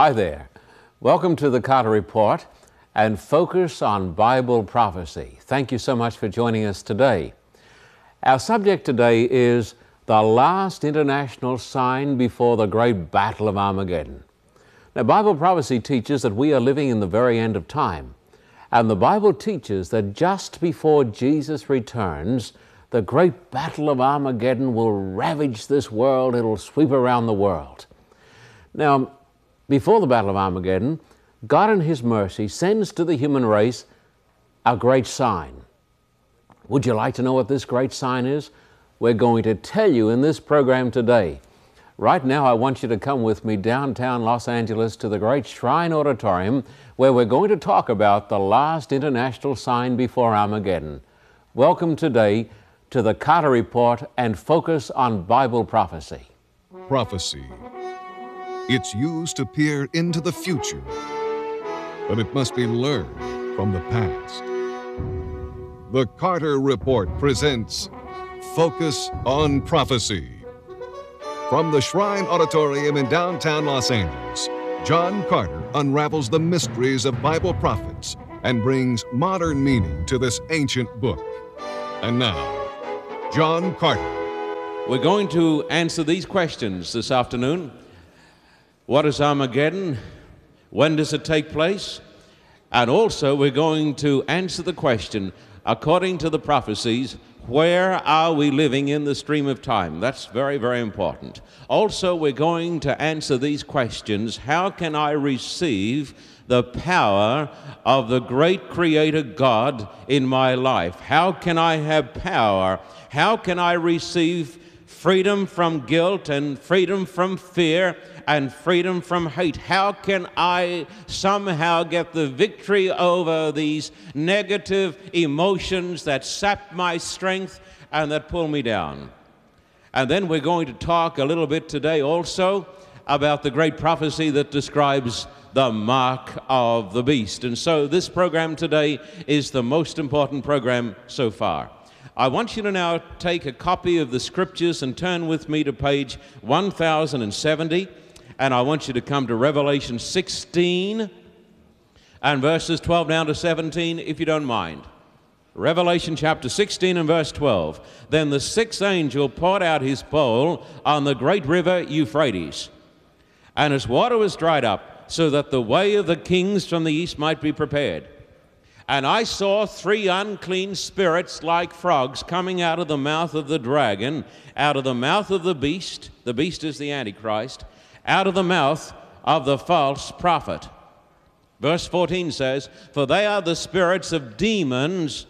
Hi there. Welcome to the Carter Report and focus on Bible prophecy. Thank you so much for joining us today. Our subject today is the last international sign before the great battle of Armageddon. Now, Bible prophecy teaches that we are living in the very end of time. And the Bible teaches that just before Jesus returns, the great battle of Armageddon will ravage this world, it'll sweep around the world. Now, before the Battle of Armageddon, God in His mercy sends to the human race a great sign. Would you like to know what this great sign is? We're going to tell you in this program today. Right now, I want you to come with me downtown Los Angeles to the great Shrine Auditorium where we're going to talk about the last international sign before Armageddon. Welcome today to the Carter Report and focus on Bible prophecy. Prophecy. It's used to peer into the future, but it must be learned from the past. The Carter Report presents Focus on Prophecy. From the Shrine Auditorium in downtown Los Angeles, John Carter unravels the mysteries of Bible prophets and brings modern meaning to this ancient book. And now, John Carter. We're going to answer these questions this afternoon. What is Armageddon? When does it take place? And also, we're going to answer the question according to the prophecies where are we living in the stream of time? That's very, very important. Also, we're going to answer these questions How can I receive the power of the great Creator God in my life? How can I have power? How can I receive freedom from guilt and freedom from fear and freedom from hate? How can I somehow get the victory over these negative emotions that sap my strength and that pull me down? And then we're going to talk a little bit today also about the great prophecy that describes the mark of the beast. And so this program today is the most important program so far. I want you to now take a copy of the scriptures and turn with me to page 1070. And I want you to come to Revelation 16 and verses 12 down to 17, if you don't mind. Revelation chapter 16 and verse 12. Then the sixth angel poured out his bowl on the great river Euphrates, and its water was dried up so that the way of the kings from the east might be prepared. And I saw three unclean spirits like frogs coming out of the mouth of the dragon, out of the mouth of the beast, the beast is the Antichrist, out of the mouth of the false prophet. Verse 14 says, For they are the spirits of demons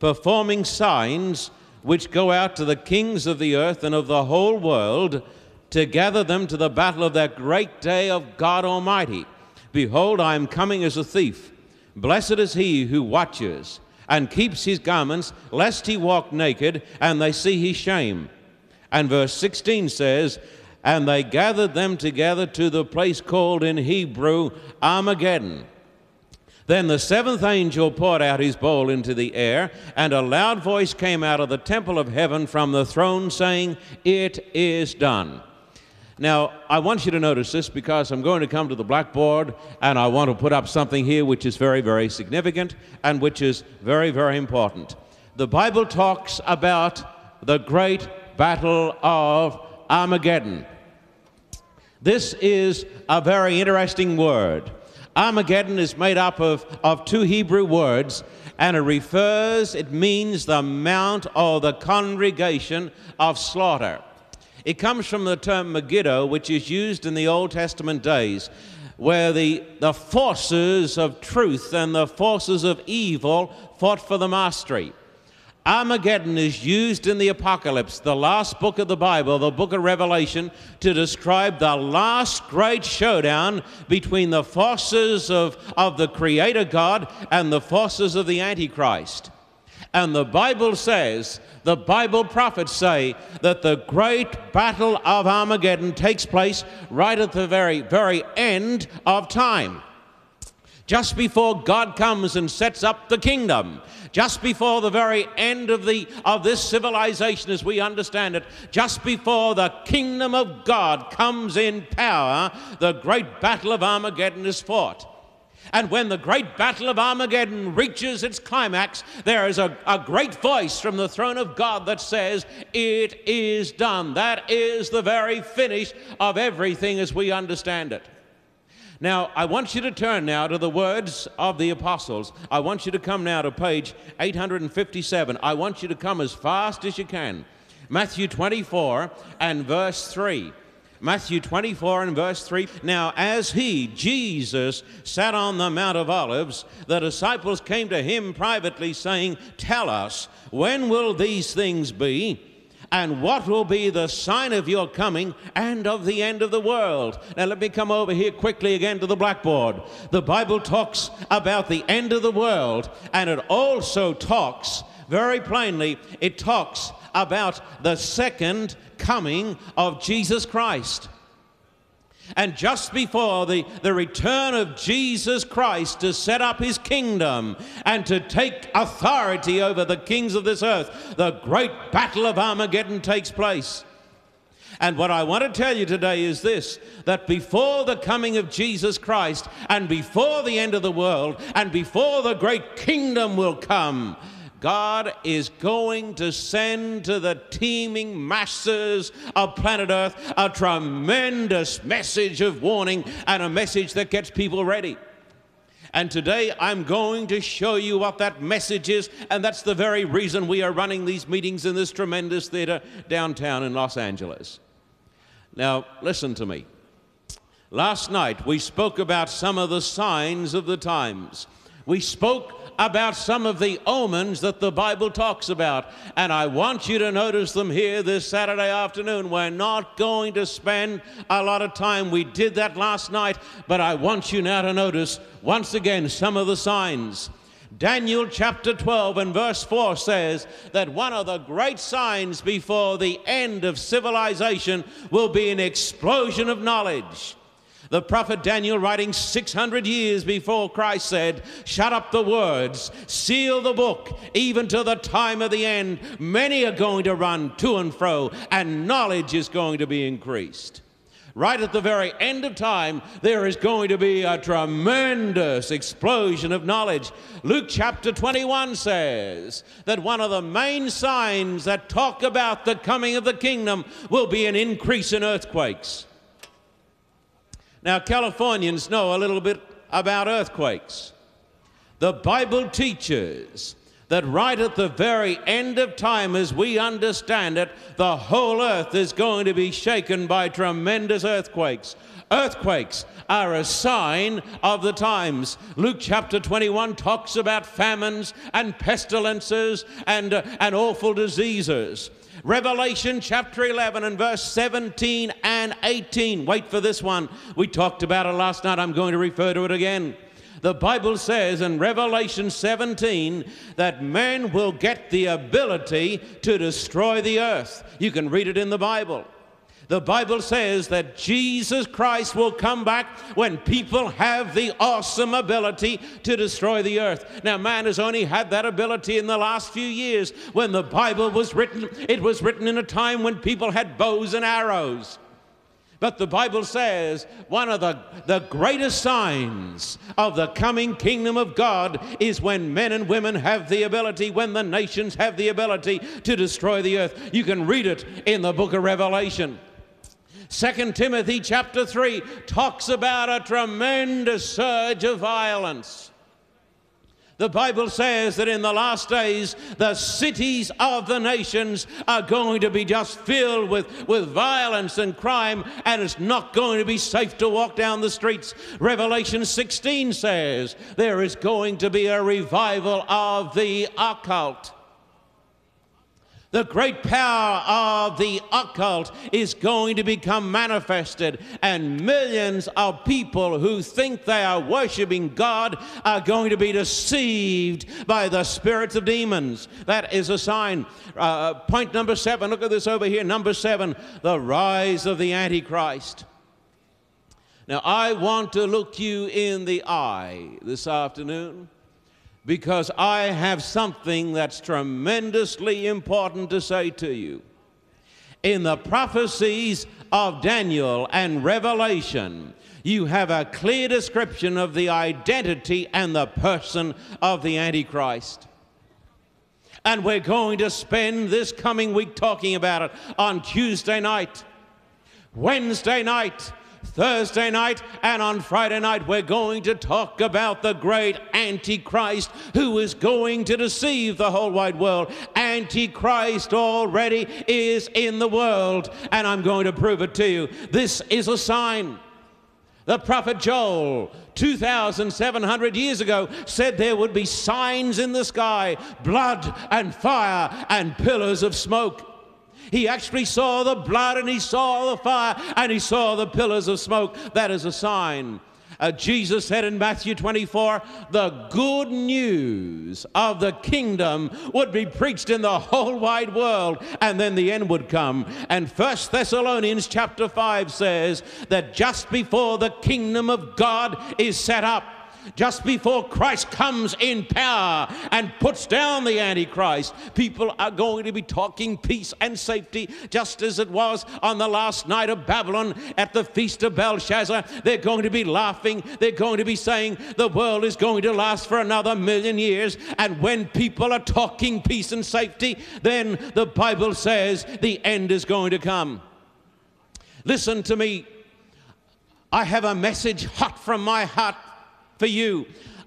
performing signs which go out to the kings of the earth and of the whole world to gather them to the battle of that great day of God Almighty. Behold, I am coming as a thief. Blessed is he who watches and keeps his garments, lest he walk naked and they see his shame. And verse 16 says, And they gathered them together to the place called in Hebrew Armageddon. Then the seventh angel poured out his bowl into the air, and a loud voice came out of the temple of heaven from the throne, saying, It is done. Now, I want you to notice this because I'm going to come to the blackboard and I want to put up something here which is very, very significant and which is very, very important. The Bible talks about the great battle of Armageddon. This is a very interesting word. Armageddon is made up of, of two Hebrew words, and it refers, it means the mount or the congregation of slaughter. It comes from the term Megiddo, which is used in the Old Testament days, where the, the forces of truth and the forces of evil fought for the mastery. Armageddon is used in the Apocalypse, the last book of the Bible, the book of Revelation, to describe the last great showdown between the forces of, of the Creator God and the forces of the Antichrist. And the Bible says the Bible prophets say that the great battle of Armageddon takes place right at the very, very end of time. just before God comes and sets up the kingdom, just before the very end of, the, of this civilization as we understand it, just before the kingdom of God comes in power, the great battle of Armageddon is fought. And when the great battle of Armageddon reaches its climax, there is a, a great voice from the throne of God that says, It is done. That is the very finish of everything as we understand it. Now, I want you to turn now to the words of the apostles. I want you to come now to page 857. I want you to come as fast as you can. Matthew 24 and verse 3. Matthew 24 and verse 3. Now, as he, Jesus, sat on the Mount of Olives, the disciples came to him privately, saying, Tell us, when will these things be? And what will be the sign of your coming and of the end of the world. Now, let me come over here quickly again to the blackboard. The Bible talks about the end of the world, and it also talks very plainly, it talks about the second coming of Jesus Christ. And just before the, the return of Jesus Christ to set up his kingdom and to take authority over the kings of this earth, the great battle of Armageddon takes place. And what I want to tell you today is this that before the coming of Jesus Christ and before the end of the world and before the great kingdom will come, God is going to send to the teeming masses of planet Earth a tremendous message of warning and a message that gets people ready. And today I'm going to show you what that message is, and that's the very reason we are running these meetings in this tremendous theater downtown in Los Angeles. Now, listen to me. Last night we spoke about some of the signs of the times. We spoke about some of the omens that the Bible talks about. And I want you to notice them here this Saturday afternoon. We're not going to spend a lot of time. We did that last night, but I want you now to notice once again some of the signs. Daniel chapter 12 and verse 4 says that one of the great signs before the end of civilization will be an explosion of knowledge. The prophet Daniel, writing 600 years before Christ, said, Shut up the words, seal the book, even to the time of the end. Many are going to run to and fro, and knowledge is going to be increased. Right at the very end of time, there is going to be a tremendous explosion of knowledge. Luke chapter 21 says that one of the main signs that talk about the coming of the kingdom will be an increase in earthquakes. Now, Californians know a little bit about earthquakes. The Bible teaches that right at the very end of time, as we understand it, the whole earth is going to be shaken by tremendous earthquakes. Earthquakes are a sign of the times. Luke chapter 21 talks about famines and pestilences and, uh, and awful diseases. Revelation chapter 11 and verse 17 and 18. Wait for this one. We talked about it last night. I'm going to refer to it again. The Bible says in Revelation 17 that man will get the ability to destroy the earth. You can read it in the Bible. The Bible says that Jesus Christ will come back when people have the awesome ability to destroy the earth. Now, man has only had that ability in the last few years. When the Bible was written, it was written in a time when people had bows and arrows. But the Bible says one of the, the greatest signs of the coming kingdom of God is when men and women have the ability, when the nations have the ability to destroy the earth. You can read it in the book of Revelation. Second Timothy chapter 3 talks about a tremendous surge of violence. The Bible says that in the last days, the cities of the nations are going to be just filled with, with violence and crime, and it's not going to be safe to walk down the streets. Revelation 16 says there is going to be a revival of the occult. The great power of the occult is going to become manifested, and millions of people who think they are worshiping God are going to be deceived by the spirits of demons. That is a sign. Uh, point number seven look at this over here. Number seven the rise of the Antichrist. Now, I want to look you in the eye this afternoon because I have something that's tremendously important to say to you. In the prophecies of Daniel and Revelation, you have a clear description of the identity and the person of the Antichrist. And we're going to spend this coming week talking about it on Tuesday night, Wednesday night, Thursday night and on Friday night, we're going to talk about the great Antichrist who is going to deceive the whole wide world. Antichrist already is in the world, and I'm going to prove it to you. This is a sign. The prophet Joel, 2,700 years ago, said there would be signs in the sky blood and fire and pillars of smoke. He actually saw the blood and he saw the fire and he saw the pillars of smoke. That is a sign. Uh, Jesus said in Matthew 24, the good news of the kingdom would be preached in the whole wide world, and then the end would come. And First Thessalonians chapter 5 says that just before the kingdom of God is set up, just before Christ comes in power and puts down the Antichrist, people are going to be talking peace and safety, just as it was on the last night of Babylon at the feast of Belshazzar. They're going to be laughing. They're going to be saying the world is going to last for another million years. And when people are talking peace and safety, then the Bible says the end is going to come. Listen to me. I have a message hot from my heart for you.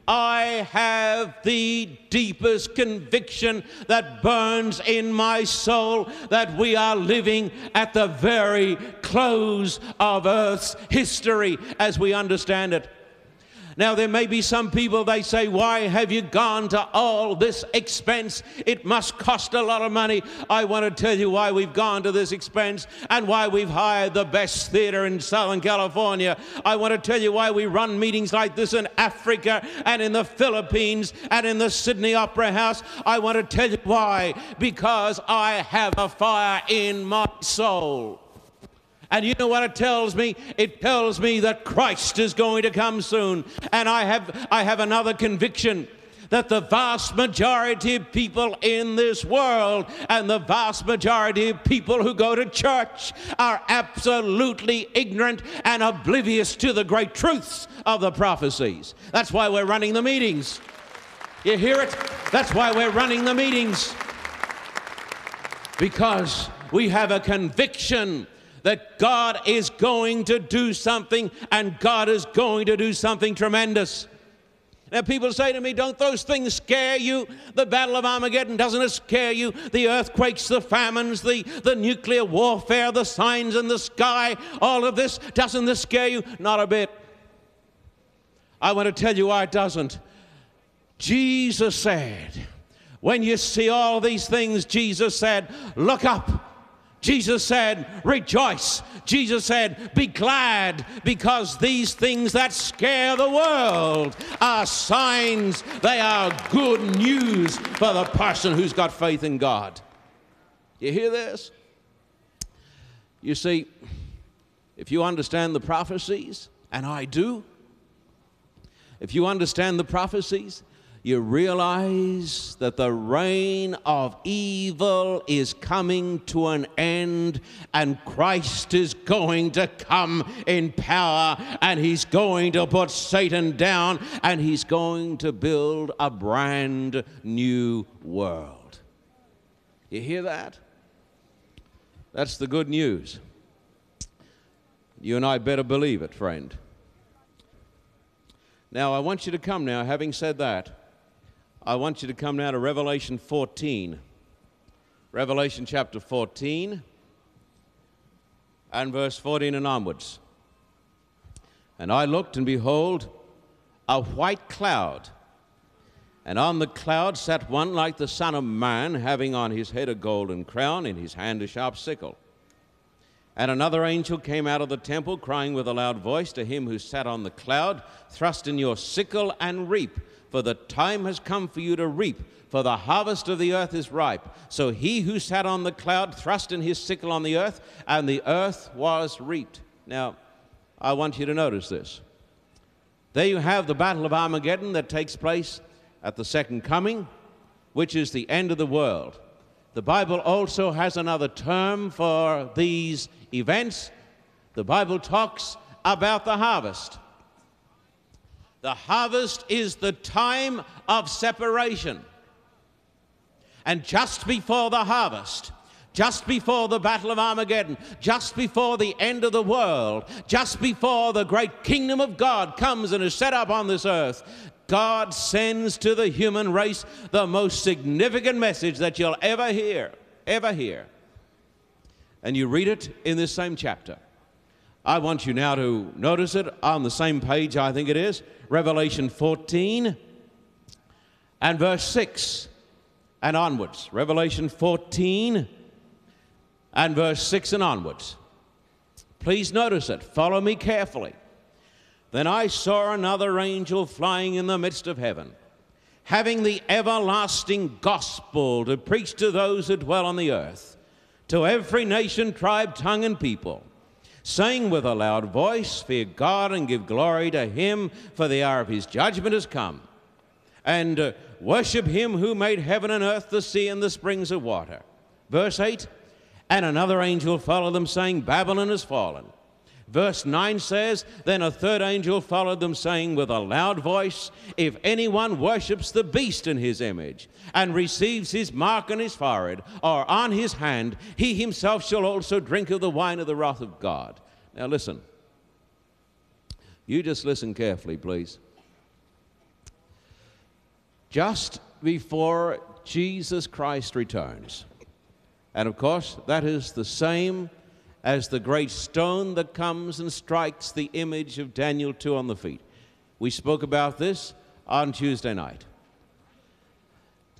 I have the deepest conviction that burns in my soul that we are living at the very close of Earth's history as we understand it. Now, there may be some people, they say, Why have you gone to all this expense? It must cost a lot of money. I want to tell you why we've gone to this expense and why we've hired the best theater in Southern California. I want to tell you why we run meetings like this in Africa and in the Philippines and in the Sydney Opera House. I want to tell you why. Because I have a fire in my soul. And you know what it tells me? It tells me that Christ is going to come soon. And I have, I have another conviction that the vast majority of people in this world and the vast majority of people who go to church are absolutely ignorant and oblivious to the great truths of the prophecies. That's why we're running the meetings. You hear it? That's why we're running the meetings. Because we have a conviction that God is going to do something and God is going to do something tremendous. Now, people say to me, Don't those things scare you? The Battle of Armageddon, doesn't it scare you? The earthquakes, the famines, the, the nuclear warfare, the signs in the sky, all of this, doesn't this scare you? Not a bit. I want to tell you why it doesn't. Jesus said, When you see all these things, Jesus said, Look up Jesus said, Rejoice. Jesus said, Be glad, because these things that scare the world are signs, they are good news for the person who's got faith in God. You hear this? You see, if you understand the prophecies, and I do, if you understand the prophecies, you realize that the reign of evil is coming to an end and Christ is going to come in power and he's going to put Satan down and he's going to build a brand new world. You hear that? That's the good news. You and I better believe it, friend. Now, I want you to come now, having said that. I want you to come now to Revelation 14. Revelation chapter 14 and verse 14 and onwards. And I looked, and behold, a white cloud. And on the cloud sat one like the Son of Man, having on his head a golden crown, in his hand a sharp sickle. And another angel came out of the temple, crying with a loud voice to him who sat on the cloud Thrust in your sickle and reap for the time has come for you to reap, for the harvest of the earth is ripe. So he who sat on the cloud thrust in his sickle on the earth, and the earth was reaped. Now, I want you to notice this. There you have the Battle of Armageddon that takes place at the second coming, which is the end of the world. The Bible also has another term for these events. The Bible talks about the harvest. The harvest is the time of separation. And just before the harvest, just before the Battle of Armageddon, just before the end of the world, just before the great kingdom of God comes and is set up on this earth, God sends to the human race the most significant message that you'll ever hear, ever hear. And you read it in this same chapter. I want you now to notice it on the same page, I think it is, Revelation 14 and verse 6 and onwards. Revelation 14 and verse 6 and onwards. Please notice it. Follow me carefully. Then I saw another angel flying in the midst of heaven, having the everlasting gospel to preach to those who dwell on the earth, to every nation, tribe, tongue, and people, saying with a loud voice, Fear God and give glory to him, for the hour of his judgment has come. And uh, worship him who made heaven and earth, the sea, and the springs of water. Verse 8 And another angel followed them, saying, Babylon is fallen Verse 9 says, Then a third angel followed them, saying with a loud voice, If anyone worships the beast in his image, and receives his mark on his forehead or on his hand, he himself shall also drink of the wine of the wrath of God. Now listen. You just listen carefully, please. Just before Jesus Christ returns, and of course, that is the same as the great stone that comes and strikes the image of Daniel 2 on the feet. We spoke about this on Tuesday night.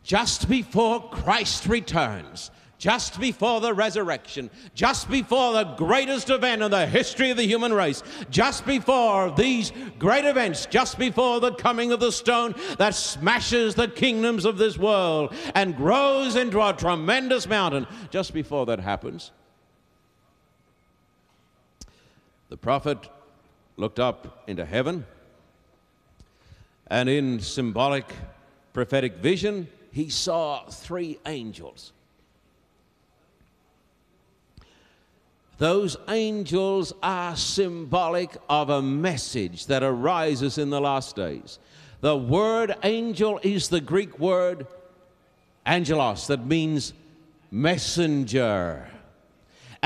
Just before Christ returns, just before the resurrection, just before the greatest event in the history of the human race, just before these great events, just before the coming of the stone that smashes the kingdoms of this world and grows into a tremendous mountain, just before that happens, the prophet looked up into heaven, and in symbolic prophetic vision, he saw three angels. Those angels are symbolic of a message that arises in the last days. The word angel is the Greek word angelos, that means messenger.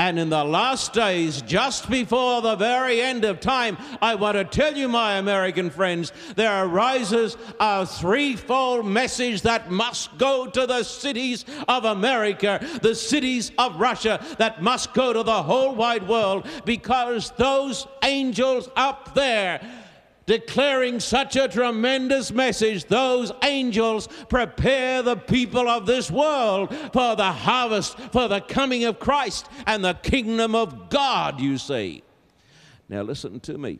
And in the last days, just before the very end of time, I want to tell you, my American friends, there arises a threefold message that must go to the cities of America, the cities of Russia, that must go to the whole wide world, because those angels up there declaring such a tremendous message, those angels prepare the people of this world for the harvest, for the coming of Christ and the kingdom of God, you see. Now, listen to me.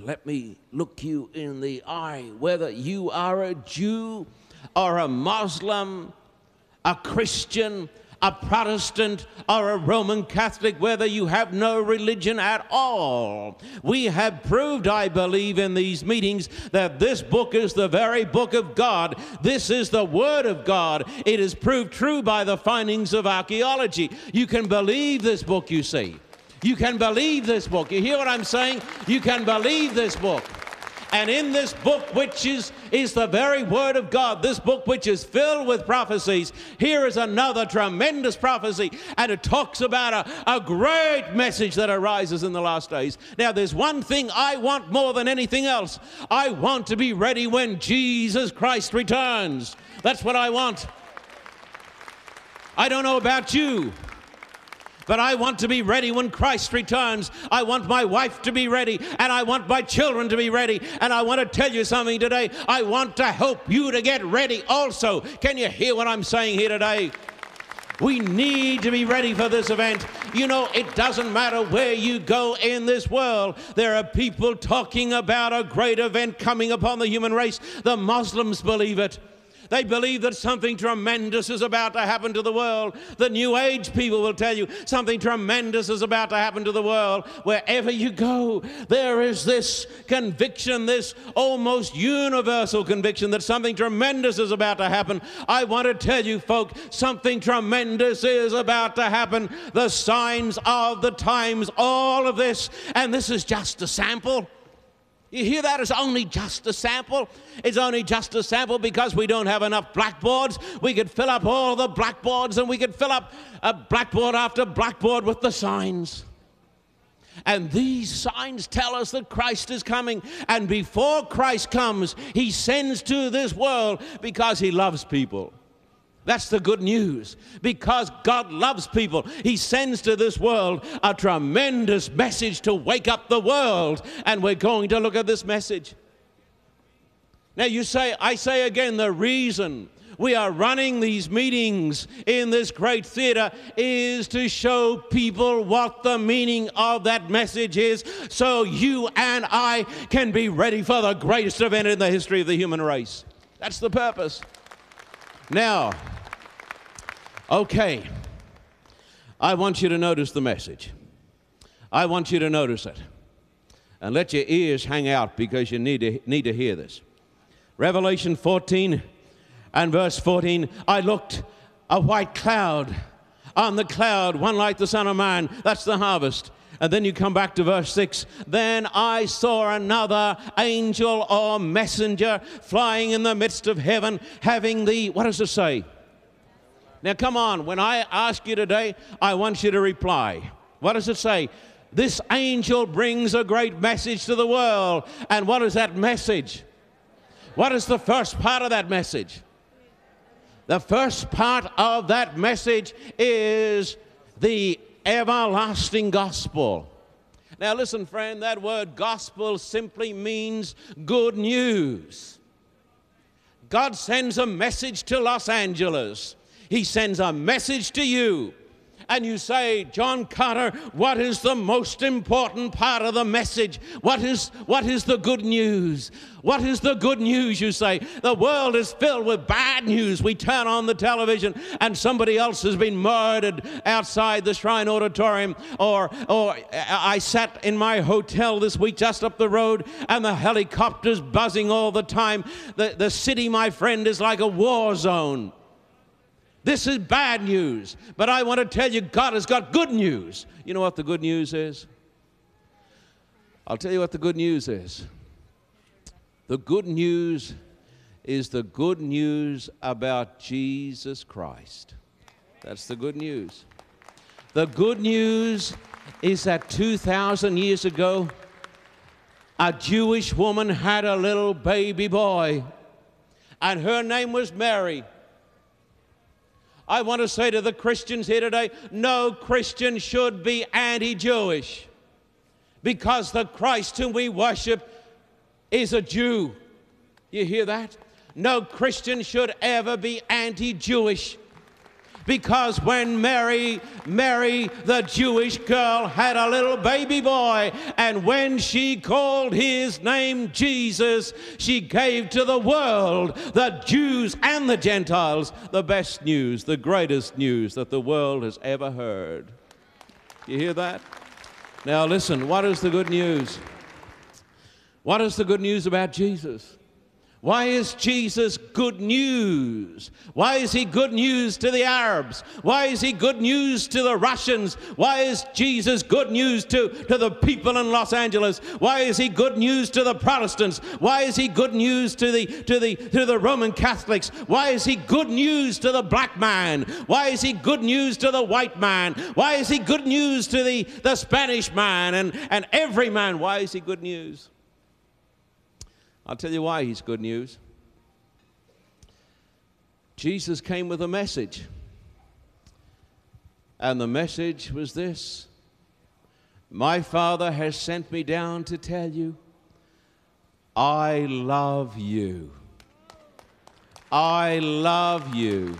Let me look you in the eye, whether you are a Jew or a Muslim, a Christian, a Protestant or a Roman Catholic, whether you have no religion at all. We have proved, I believe, in these meetings that this book is the very book of God. This is the Word of God. It is proved true by the findings of archaeology. You can believe this book, you see. You can believe this book. You hear what I'm saying? You can believe this book. And in this book, which is, is the very Word of God, this book which is filled with prophecies, here is another tremendous prophecy. And it talks about a, a great message that arises in the last days. Now, there's one thing I want more than anything else I want to be ready when Jesus Christ returns. That's what I want. I don't know about you. But I want to be ready when Christ returns. I want my wife to be ready, and I want my children to be ready. And I want to tell you something today. I want to help you to get ready also. Can you hear what I'm saying here today? We need to be ready for this event. You know, it doesn't matter where you go in this world. There are people talking about a great event coming upon the human race. The Muslims believe it. They believe that something tremendous is about to happen to the world. The New Age people will tell you something tremendous is about to happen to the world. Wherever you go, there is this conviction, this almost universal conviction that something tremendous is about to happen. I want to tell you, folk, something tremendous is about to happen. The signs of the times, all of this, and this is just a sample. You hear that? It's only just a sample. It's only just a sample because we don't have enough blackboards. We could fill up all the blackboards and we could fill up a blackboard after blackboard with the signs. And these signs tell us that Christ is coming. And before Christ comes, he sends to this world because he loves people. That's the good news. Because God loves people, He sends to this world a tremendous message to wake up the world. And we're going to look at this message. Now, you say, I say again, the reason we are running these meetings in this great theater is to show people what the meaning of that message is so you and I can be ready for the greatest event in the history of the human race. That's the purpose. Now, Okay. I want you to notice the message. I want you to notice it. And let your ears hang out because you need to, need to hear this. Revelation 14 and verse 14 I looked a white cloud. On the cloud, one like the Son of Man. That's the harvest. And then you come back to verse 6. Then I saw another angel or messenger flying in the midst of heaven, having the, what does it say? Now, come on, when I ask you today, I want you to reply. What does it say? This angel brings a great message to the world. And what is that message? What is the first part of that message? The first part of that message is the everlasting gospel. Now, listen, friend, that word gospel simply means good news. God sends a message to Los Angeles. He sends a message to you. And you say, John Carter, what is the most important part of the message? What is, what is the good news? What is the good news, you say? The world is filled with bad news. We turn on the television and somebody else has been murdered outside the Shrine Auditorium. Or, or I sat in my hotel this week just up the road and the helicopters buzzing all the time. The, the city, my friend, is like a war zone. This is bad news, but I want to tell you God has got good news. You know what the good news is? I'll tell you what the good news is. The good news is the good news about Jesus Christ. That's the good news. The good news is that 2,000 years ago, a Jewish woman had a little baby boy, and her name was Mary. I want to say to the Christians here today no Christian should be anti Jewish because the Christ whom we worship is a Jew. You hear that? No Christian should ever be anti Jewish because when Mary, Mary, the Jewish girl, had a little baby boy, and when she called his name Jesus, she gave to the world, the Jews and the Gentiles, the best news, the greatest news that the world has ever heard. You hear that? Now, listen, what is the good news? What is the good news about Jesus? Why is Jesus good news? Why is he good news to the Arabs? Why is he good news to the Russians? Why is Jesus good news to, to the people in Los Angeles? Why is he good news to the Protestants? Why is he good news to the to the to the Roman Catholics? Why is he good news to the black man? Why is he good news to the white man? Why is he good news to the, the Spanish man and, and every man? Why is he good news? I'll tell you why he's good news. Jesus came with a message. And the message was this My Father has sent me down to tell you, I love you. I love you.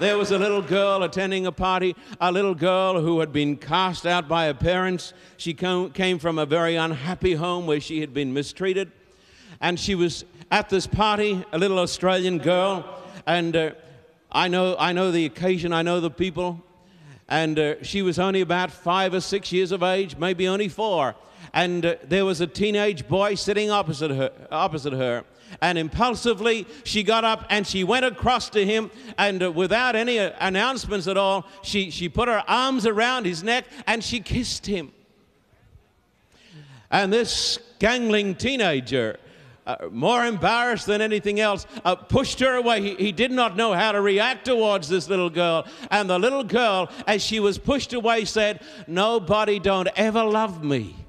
There was a little girl attending a party, a little girl who had been cast out by her parents. She came from a very unhappy home where she had been mistreated. And she was at this party, a little Australian girl, and uh, I know I know the occasion, I know the people, and uh, she was only about five or six years of age, maybe only four, and uh, there was a teenage boy sitting opposite her, opposite her, and impulsively she got up and she went across to him and uh, without any uh, announcements at all she, she put her arms around his neck and she kissed him and this gangling teenager uh, more embarrassed than anything else, uh, pushed her away. He, he did not know how to react towards this little girl. And the little girl, as she was pushed away, said, Nobody don't ever love me.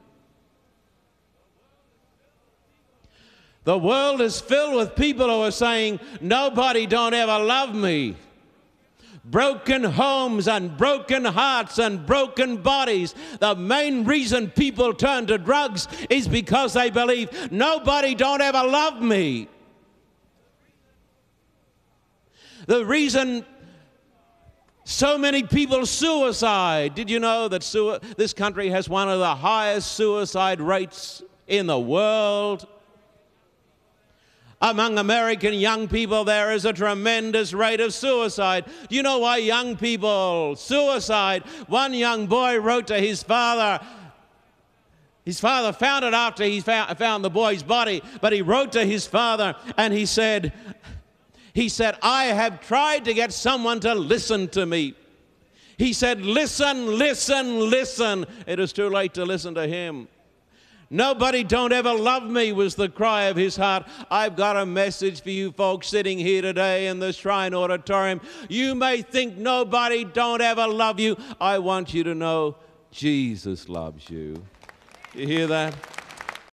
The world is filled with people who are saying, Nobody don't ever love me. Broken homes and broken hearts and broken bodies. The main reason people turn to drugs is because they believe nobody don't ever love me. The reason so many people suicide. Did you know that this country has one of the highest suicide rates in the world? Among American young people, there is a tremendous rate of suicide. Do you know why young people suicide? One young boy wrote to his father. His father found it after he found the boy's body, but he wrote to his father and he said, he said, I have tried to get someone to listen to me. He said, Listen, listen, listen. It is too late to listen to him. Nobody don't ever love me was the cry of his heart. I've got a message for you folks sitting here today in the Shrine Auditorium. You may think nobody don't ever love you. I want you to know Jesus loves you. You hear that?